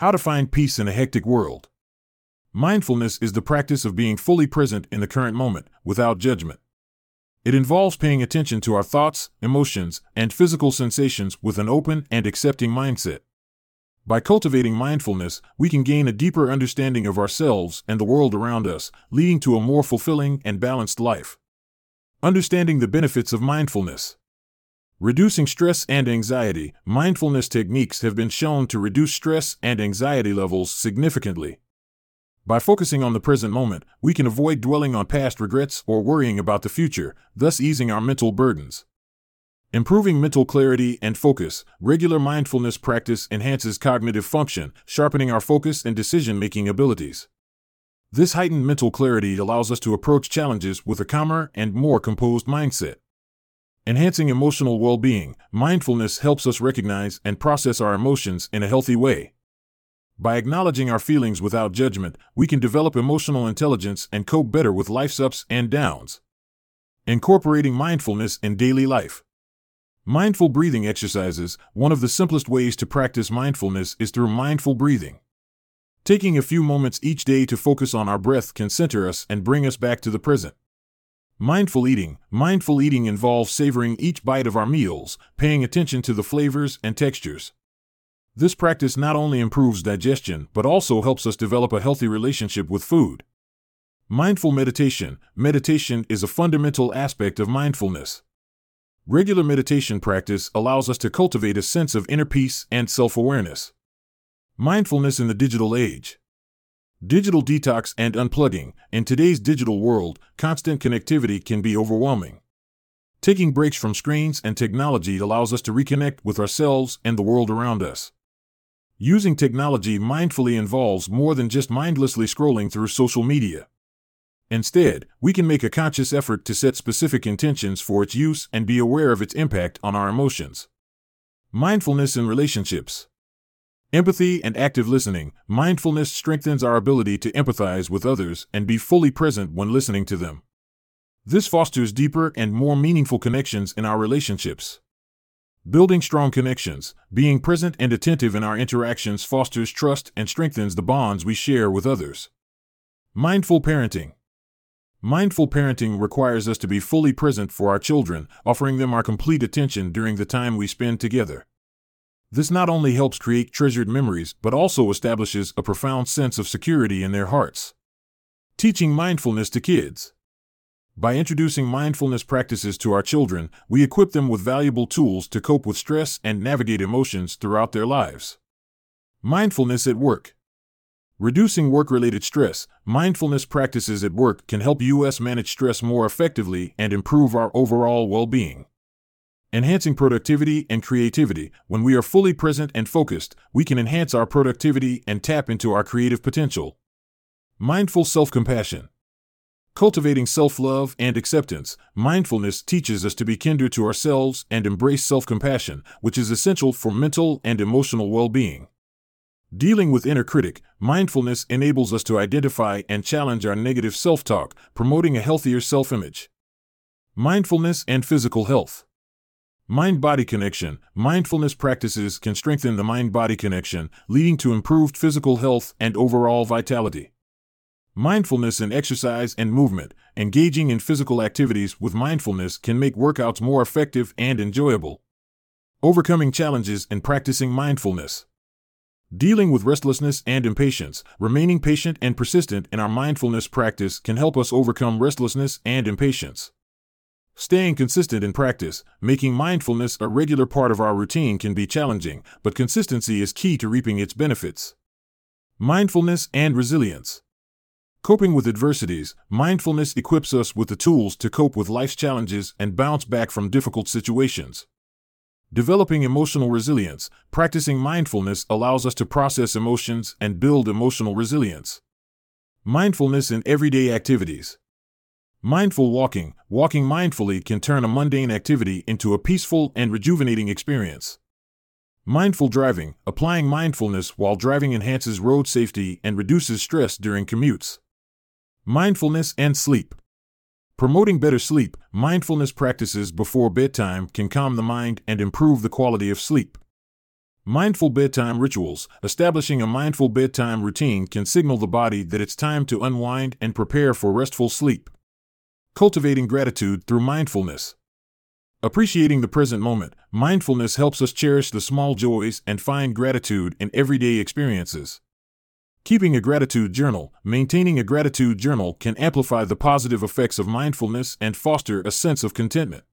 How to find peace in a hectic world. Mindfulness is the practice of being fully present in the current moment, without judgment. It involves paying attention to our thoughts, emotions, and physical sensations with an open and accepting mindset. By cultivating mindfulness, we can gain a deeper understanding of ourselves and the world around us, leading to a more fulfilling and balanced life. Understanding the benefits of mindfulness. Reducing stress and anxiety, mindfulness techniques have been shown to reduce stress and anxiety levels significantly. By focusing on the present moment, we can avoid dwelling on past regrets or worrying about the future, thus easing our mental burdens. Improving mental clarity and focus, regular mindfulness practice enhances cognitive function, sharpening our focus and decision making abilities. This heightened mental clarity allows us to approach challenges with a calmer and more composed mindset. Enhancing emotional well being, mindfulness helps us recognize and process our emotions in a healthy way. By acknowledging our feelings without judgment, we can develop emotional intelligence and cope better with life's ups and downs. Incorporating mindfulness in daily life. Mindful breathing exercises, one of the simplest ways to practice mindfulness is through mindful breathing. Taking a few moments each day to focus on our breath can center us and bring us back to the present. Mindful eating. Mindful eating involves savoring each bite of our meals, paying attention to the flavors and textures. This practice not only improves digestion, but also helps us develop a healthy relationship with food. Mindful meditation. Meditation is a fundamental aspect of mindfulness. Regular meditation practice allows us to cultivate a sense of inner peace and self awareness. Mindfulness in the digital age. Digital detox and unplugging. In today's digital world, constant connectivity can be overwhelming. Taking breaks from screens and technology allows us to reconnect with ourselves and the world around us. Using technology mindfully involves more than just mindlessly scrolling through social media. Instead, we can make a conscious effort to set specific intentions for its use and be aware of its impact on our emotions. Mindfulness in relationships. Empathy and active listening. Mindfulness strengthens our ability to empathize with others and be fully present when listening to them. This fosters deeper and more meaningful connections in our relationships. Building strong connections, being present and attentive in our interactions fosters trust and strengthens the bonds we share with others. Mindful parenting. Mindful parenting requires us to be fully present for our children, offering them our complete attention during the time we spend together. This not only helps create treasured memories, but also establishes a profound sense of security in their hearts. Teaching mindfulness to kids. By introducing mindfulness practices to our children, we equip them with valuable tools to cope with stress and navigate emotions throughout their lives. Mindfulness at work. Reducing work related stress, mindfulness practices at work can help us manage stress more effectively and improve our overall well being enhancing productivity and creativity. When we are fully present and focused, we can enhance our productivity and tap into our creative potential. Mindful self compassion. Cultivating self love and acceptance, mindfulness teaches us to be kinder to ourselves and embrace self compassion, which is essential for mental and emotional well being. Dealing with inner critic, mindfulness enables us to identify and challenge our negative self talk, promoting a healthier self image. Mindfulness and physical health. Mind body connection. Mindfulness practices can strengthen the mind body connection, leading to improved physical health and overall vitality. Mindfulness in exercise and movement. Engaging in physical activities with mindfulness can make workouts more effective and enjoyable. Overcoming challenges and practicing mindfulness. Dealing with restlessness and impatience, remaining patient and persistent in our mindfulness practice can help us overcome restlessness and impatience. Staying consistent in practice, making mindfulness a regular part of our routine can be challenging, but consistency is key to reaping its benefits. Mindfulness and resilience. Coping with adversities, mindfulness equips us with the tools to cope with life's challenges and bounce back from difficult situations. Developing emotional resilience, practicing mindfulness allows us to process emotions and build emotional resilience. Mindfulness in everyday activities. Mindful walking, walking mindfully can turn a mundane activity into a peaceful and rejuvenating experience. Mindful driving, applying mindfulness while driving enhances road safety and reduces stress during commutes. Mindfulness and sleep. Promoting better sleep, mindfulness practices before bedtime can calm the mind and improve the quality of sleep. Mindful bedtime rituals. Establishing a mindful bedtime routine can signal the body that it's time to unwind and prepare for restful sleep. Cultivating gratitude through mindfulness. Appreciating the present moment, mindfulness helps us cherish the small joys and find gratitude in everyday experiences. Keeping a gratitude journal, maintaining a gratitude journal can amplify the positive effects of mindfulness and foster a sense of contentment.